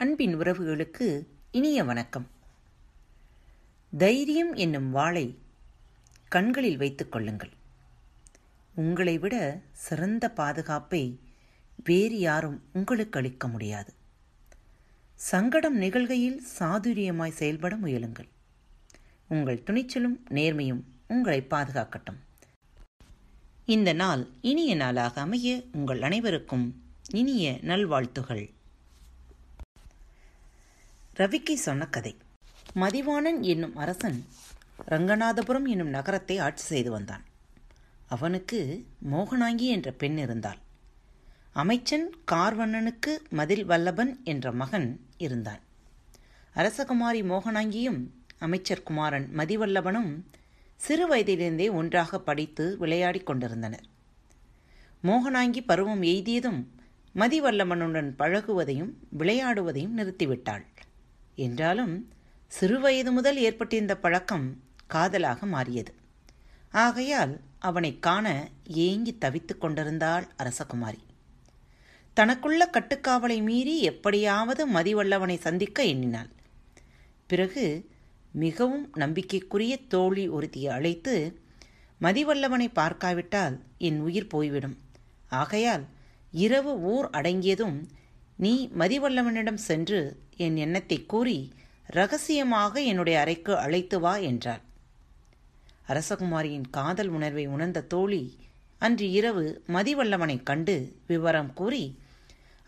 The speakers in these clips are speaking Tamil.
அன்பின் உறவுகளுக்கு இனிய வணக்கம். தைரியம் என்னும் வாளை கண்களில் வைத்துக் கொள்ளுங்கள். உங்களை விட சிறந்த பாதுகாப்பை வேறு யாரும் உங்களுக்கு அளிக்க முடியாது. சங்கடம் நிகழ்கையில் சாதுரியமாய் செயல்பட முயலுங்கள். உங்கள் துணிச்சலும் நேர்மையும் உங்களை பாதுகாக்கட்டும். இந்த நாள் இனிய நாளாக அமைய உங்கள் அனைவருக்கும் இனிய நல்வாழ்த்துகள். ரவிக்கு சொன்ன கதை. மதிவாணன் என்னும் அரசன் ரங்கநாதபுரம் என்னும் நகரத்தை ஆட்சி செய்து வந்தான். அவனுக்கு மோகனாங்கி என்ற பெண் இருந்தாள். அமைச்சன் கார்வண்ணனுக்கு மதில் வல்லபன் என்ற மகன் இருந்தான். அரசகுமாரி மோகனாங்கியும் அமைச்சர் குமாரன் மதிவல்லபனும் சிறு வயதிலிருந்தே ஒன்றாக படித்து விளையாடிக் கொண்டிருந்தனர். மோகனாங்கி பருவம் எய்தியதும் மதிவல்லமனுடன் பழகுவதையும் விளையாடுவதையும் நிறுத்திவிட்டாள். என்றாலும் சிறுவயது முதல் ஏற்பட்டிருந்த பழக்கம் காதலாக மாறியது. ஆகையால் அவனை காண ஏங்கி தவித்துக் கொண்டிருந்தாள் அரசகுமாரி. தனக்குள்ள கட்டுக்காவலை மீறி எப்படியாவது மதிவல்லவனை சந்திக்க எண்ணினாள். பிறகு மிகவும் நம்பிக்கைக்குரிய தோழி ஒருத்தியை அழைத்து மதிவல்லவனை பார்க்காவிட்டால் என் உயிர் போய்விடும். ஆகையால் இரவு ஊர் அடங்கியதும் நீ மதிவல்லவனிடம் சென்று என் எண்ணத்தை கூறி ரகசியமாக என்னுடைய அறைக்கு அழைத்து வா என்றாள். அரசகுமாரியின் காதல் உணர்வை உணர்ந்த தோழி அன்று இரவு மதிவல்லவனை கண்டு விவரம் கூறி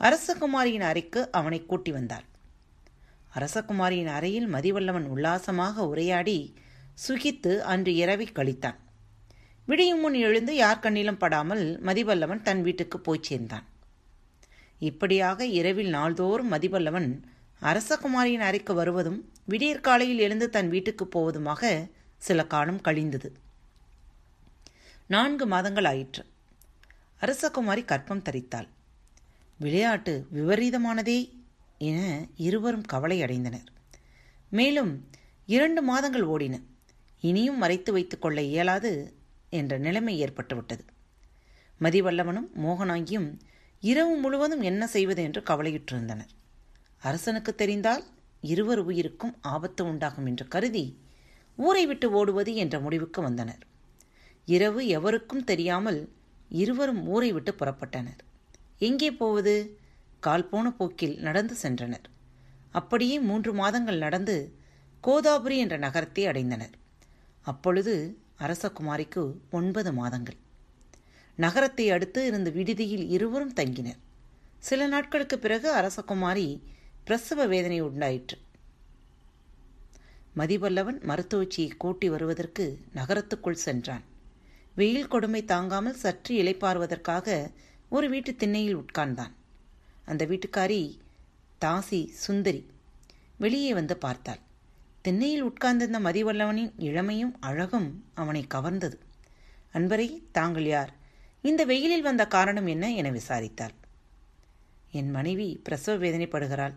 அரசகுமாரியின் அறைக்கு அவனை கூட்டி வந்தாள். அரசகுமாரியின் அறையில் மதிவல்லவன் உல்லாசமாக உரையாடி சுகித்து அன்று இரவை கழித்தான். விடியும் முன் எழுந்து யார் கண்ணிலும் படாமல் மதிவல்லவன் தன் வீட்டுக்கு போய் சேர்ந்தான். இப்படியாக இரவில் நாள்தோறும் மதிவல்லவன் அரசகுமாரியின் அறைக்கு வருவதும் விடியற்காலையில் எழுந்து தன் வீட்டுக்கு போவதுமாக சில காலம் கழிந்தது. நான்கு மாதங்கள் ஆயிற்று. அரசகுமாரி கற்பம் தரித்தாள். விளையாட்டு விபரீதமானதே என இருவரும் கவலை அடைந்தனர். மேலும் இரண்டு மாதங்கள் ஓடின. இனியும் மறைத்து வைத்துக் கொள்ள இயலாது என்ற நிலைமை ஏற்பட்டுவிட்டது. மதிவல்லவனும் மோகனாங்கியும் இரவு முழுவதும் என்ன செய்வது என்று கவலையுற்றிருந்தனர். அரசனுக்கு தெரிந்தால் இருவர் உயிருக்கும் ஆபத்து உண்டாகும் என்று கருதி ஊரை விட்டு ஓடுவது என்ற முடிவுக்கு வந்தனர். இரவு எவருக்கும் தெரியாமல் இருவரும் ஊரை விட்டு புறப்பட்டனர். எங்கே போவது? கால் போன போக்கில் நடந்து சென்றனர். அப்படியே மூன்று மாதங்கள் நடந்து கோதாபுரி என்ற நகரத்தை அடைந்தனர். அப்பொழுது அரசகுமாரிக்கு ஒன்பது மாதங்கள். நகரத்தை அடுத்து இருந்த விடுதியில் இருவரும் தங்கினர். சில நாட்களுக்கு பிறகு அரசகுமாரி பிரசவ வேதனை உண்டாயிற்று. மதிவல்லவன் மருத்துவச்சியை கூட்டி வருவதற்கு நகரத்துக்குள் சென்றான். வெயில் கொடுமை தாங்காமல் சற்று இலைப்பாறுவதற்காக ஒரு வீட்டு திண்ணையில் உட்கார்ந்தான். அந்த வீட்டுக்காரி தாசி சுந்தரி வெளியே வந்து பார்த்தாள். திண்ணையில் உட்கார்ந்திருந்த மதிவல்லவனின் இளமையும் அழகும் அவனை கவர்ந்தது. அன்பரை தாங்கள் யார்? இந்த வெயிலில் வந்த காரணம் என்ன என விசாரித்தாள். என் மனைவி பிரசவ வேதனைப்படுகிறாள்.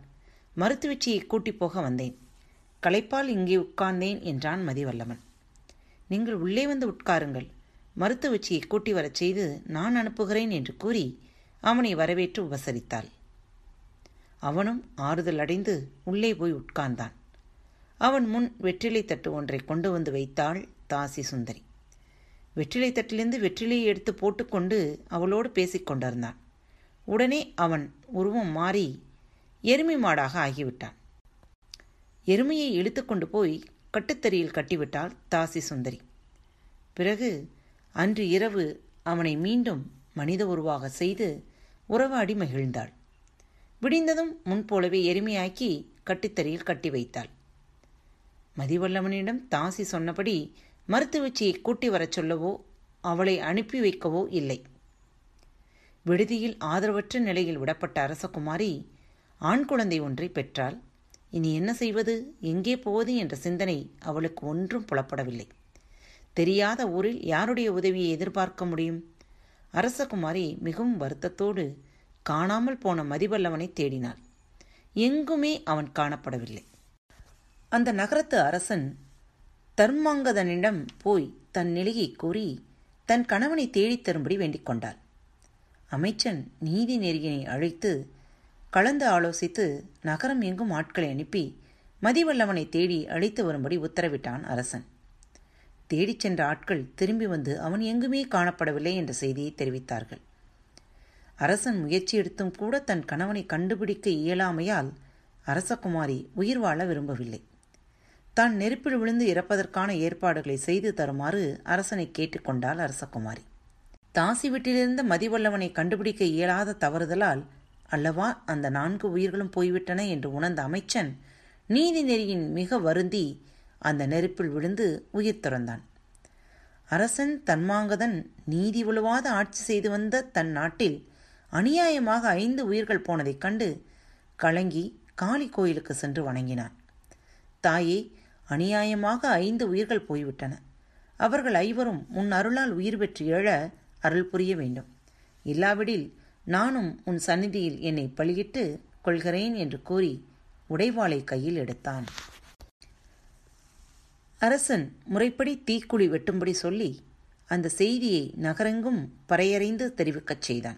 மருத்துவச்சியை கூட்டிப் போக வந்தேன். களைப்பால் இங்கே உட்கார்ந்தேன் என்றான் மதிவல்லவன். நீங்கள் உள்ளே வந்து உட்காருங்கள். மருத்துவச்சியை கூட்டி வரச் செய்து நான் அனுப்புகிறேன் என்று கூறி அவனை வரவேற்று உபசரித்தாள். அவனும் ஆறுதல் அடைந்து உள்ளே போய் உட்கார்ந்தான். அவன் முன் வெற்றிலை தட்டு ஒன்றை கொண்டு வந்து வைத்தாள் தாசி சுந்தரி. வெற்றிலை தட்டிலிருந்து வெற்றிலையை எடுத்து போட்டுக்கொண்டு அவளோடு பேசிக் கொண்டிருந்தான். உடனே அவன் உருவம் மாறி எருமை மாடாக ஆகிவிட்டான். எருமையை இழுத்துக்கொண்டு போய் கட்டுத்தறியில் கட்டிவிட்டாள் தாசி சுந்தரி. பிறகு அன்று இரவு அவனை மீண்டும் மனித உருவாக செய்து உறவாடி மகிழ்ந்தாள். விடிந்ததும் முன்போலவே எருமையாக்கி கட்டித்தறியில் கட்டி வைத்தாள். மதிவல்லவனிடம் தாசி சொன்னபடி மருத்துவச்சியை கூட்டி வரச் சொல்லவோ அவளை அனுப்பி வைக்கவோ இல்லை. விடுதியில் ஆதரவற்ற நிலையில் விடப்பட்ட அரசகுமாரி ஆண் குழந்தை ஒன்றை பெற்றால் இனி என்ன செய்வது? எங்கே போவது என்ற சிந்தனை அவளுக்கு ஒன்றும் புலப்படவில்லை. தெரியாத ஊரில் யாருடைய உதவியை எதிர்பார்க்க முடியும்? அரசகுமாரி மிகவும் வருத்தத்தோடு காணாமல் போன மதிவல்லவனை தேடினாள். எங்குமே அவன் காணப்படவில்லை. அந்த நகரத்து அரசன் தர்மாங்கதனிடம் போய் தன் நிலையை கூறி தன் கணவனை தேடித் தரும்படி வேண்டிக் கொண்டாள். அமைச்சன் நீதி நெறியினை அழைத்து கலந்து ஆலோசித்து நகரம் எங்கும் ஆட்களை அனுப்பி மதிவல்லவனை தேடி அழைத்து வரும்படி உத்தரவிட்டான் அரசன். தேடிச் சென்ற ஆட்கள் திரும்பி வந்து அவன் எங்குமே காணப்படவில்லை என்ற செய்தியை தெரிவித்தார்கள். அரசன் முயற்சி எடுத்தும் கூட தன் கணவனை கண்டுபிடிக்க இயலாமையால் அரசகுமாரி உயிர் வாழ விரும்பவில்லை. தான் நெருப்பில் விழுந்து இறப்பதற்கான ஏற்பாடுகளை செய்து தருமாறு அரசனை கேட்டுக்கொண்டாள் அரசகுமாரி. தாசி வீட்டிலிருந்த மதிவல்லவனை கண்டுபிடிக்க இயலாத தவறுதலால் அல்லவா அந்த நான்கு உயிர்களும் போய்விட்டன என்று உணர்ந்த அமைச்சன் நீதி நெறியின் மிக வருந்தி அந்த நெருப்பில் விழுந்து உயிர் துறந்தான். அரசன் தன்மாங்கதன் நீதி உழுவாத ஆட்சி செய்து வந்த தன் நாட்டில் அநியாயமாக ஐந்து உயிர்கள் போனதைக் கண்டு கலங்கி காளி கோயிலுக்கு சென்று வணங்கினான். தாயே அநியாயமாக ஐந்து உயிர்கள் போய்விட்டன. அவர்கள் ஐவரும் உன் அருளால் உயிர் பெற்று எழ அருள் புரிய வேண்டும். இல்லாவிடில் நானும் உன் சந்நிதியில் என்னை பலியிட்டு கொள்கிறேன் என்று கூறி உடைவாளை கையில் எடுத்தான். அரசன் முறைப்படி தீக்குழி வெட்டும்படி சொல்லி அந்த செய்தியை நகரெங்கும் பறையறைந்து தெரிவிக்கச் செய்தான்.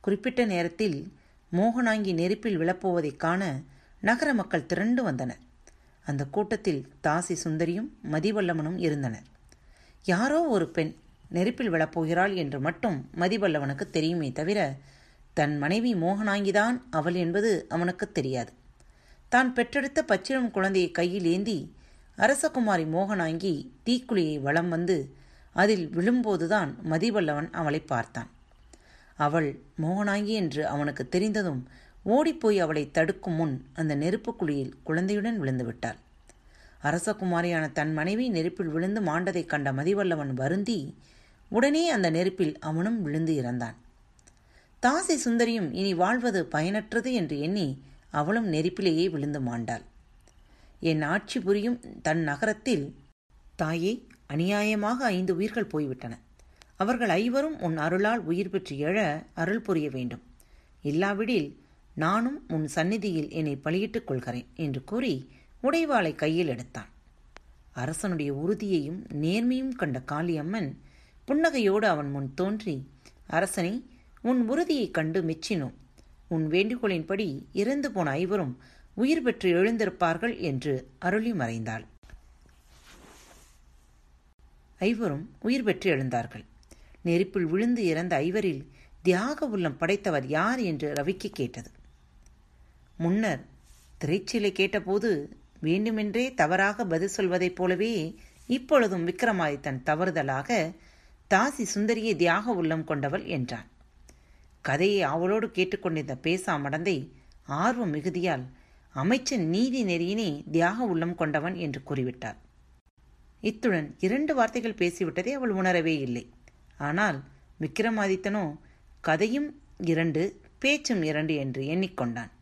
குறிப்பிட்ட நேரத்தில் மோகனாங்கி நெருப்பில் விழப்போவதைக் காண நகர மக்கள் திரண்டு வந்தனர். அந்த கூட்டத்தில் தாசி சுந்தரியும் மதிவல்லவனும் இருந்தனர். யாரோ ஒரு பெண் நெருப்பில் விழப்போகிறாள் என்று மட்டும் மதிவல்லவனுக்கு தெரியுமே தவிர தன் மனைவி மோகனாங்கிதான் அவள் என்பது அவனுக்கு தெரியாது. தான் பெற்றெடுத்த பச்சிளம் குழந்தையை கையில் ஏந்தி அரசகுமாரி மோகனாங்கி தீக்குழியை வலம் வந்து அதில் விழும்போதுதான் மதிவல்லவன் அவளை பார்த்தான். அவள் மோகனாங்கி என்று அவனுக்கு தெரிந்ததும் ஓடிப்போய் அவளை தடுக்கும் முன் அந்த நெருப்பு குழியில் குழந்தையுடன் விழுந்து விட்டாள் அரசகுமாரியான தன் மனைவி நெருப்பில் விழுந்து மாண்டதைக் கண்ட மதிவல்லவன் வருந்தி உடனே அந்த நெருப்பில் அவனும் விழுந்து இறந்தான். தாசி சுந்தரியும் இனி வாழ்வது பயனற்றது என்று எண்ணி அவளும் நெருப்பிலேயே விழுந்து மாண்டாள். என் ஆட்சி புரியும் தன் நகரத்தில் தாயே அநியாயமாக ஐந்து உயிர்கள் போய்விட்டன. அவர்கள் ஐவரும் உன் அருளால் உயிர் பெற்று எழ அருள் புரிய வேண்டும். இல்லாவிடில் நானும் உன் சந்நிதியில் என்னை பலியிட்டுக் கொள்கிறேன் என்று கூறி உடைவாளை கையில் எடுத்தான். அரசனுடைய உறுதியையும் நேர்மையும் கண்ட காளியம்மன் புன்னகையோடு அவன் முன் தோன்றி அரசனை உன் உறுதியைக் கண்டு மெச்சினோம் உன் வேண்டுகோளின்படி இறந்து போன ஐவரும் உயிர் பெற்று எழுந்திருப்பார்கள் என்று அருளி மறைந்தாள். ஐவரும் உயிர் பெற்று எழுந்தார்கள். நெருப்பில் விழுந்து இறந்த ஐவரில் தியாக உள்ளம் படைத்தவர் யார் என்று ரவிக்கு கேட்டது. முன்னர் திரைச்சீலை கேட்டபோது வேண்டுமென்றே தவறாக பதில் சொல்வதைப் போலவே இப்பொழுதும் விக்ரமாதித்தன் தவறுதலாக தாசி சுந்தரியை தியாக உள்ளம் கொண்டவள் என்றான். கதையை அவளோடு கேட்டுக்கொண்டிருந்த பேசா மடந்தை ஆர்வம் மிகுதியால் அமைச்சன் நீதி நெறியினே தியாக உள்ளம் கொண்டவன் என்று கூறிவிட்டார். இத்துடன் இரண்டு வார்த்தைகள் பேசிவிட்டதை அவள் உணரவே இல்லை. ஆனால் விக்ரமாதித்தனோ கதையும் இரண்டு பேச்சும் இரண்டு என்று எண்ணிக்கொண்டான்.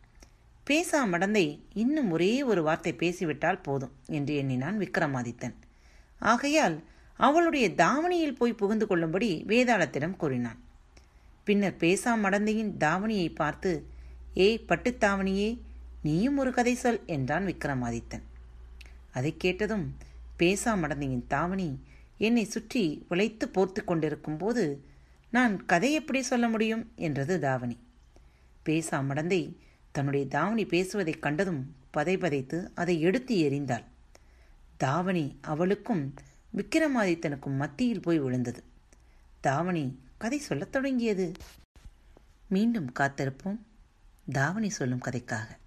பேசா மடந்தை இன்னும் ஒரே ஒரு வார்த்தை பேசிவிட்டால் போதும் என்று எண்ணினான் விக்ரமாதித்தன். ஆகையால் அவளுடைய தாவணியில் போய் புகுந்து கொள்ளும்படி வேதாளத்திடம் கூறினான். பின்னர் பேசா மடந்தையின் தாவணியை பார்த்து ஏய் பட்டுத்தாவணியே நீயும் ஒரு கதை சொல் என்றான் விக்ரமாதித்தன். அதை கேட்டதும் பேசா மடந்தையின் தாவணி என்னை சுற்றி உழைத்து போர்த்து கொண்டிருக்கும் போது நான் கதை எப்படி சொல்ல முடியும்? என்றது தாவணி. பேசா மடந்தை தன்னுடைய தாவணி பேசுவதைக் கண்டதும் பதை பதைத்து அதை எடுத்து எறிந்தாள். தாவணி அவளுக்கும் விக்கிரமாதித்தனுக்கும் மத்தியில் போய் விழுந்தது. தாவணி கதை சொல்லத் தொடங்கியது. மீண்டும் காத்திருப்போம். தாவணி சொல்லும் கதைக்காக.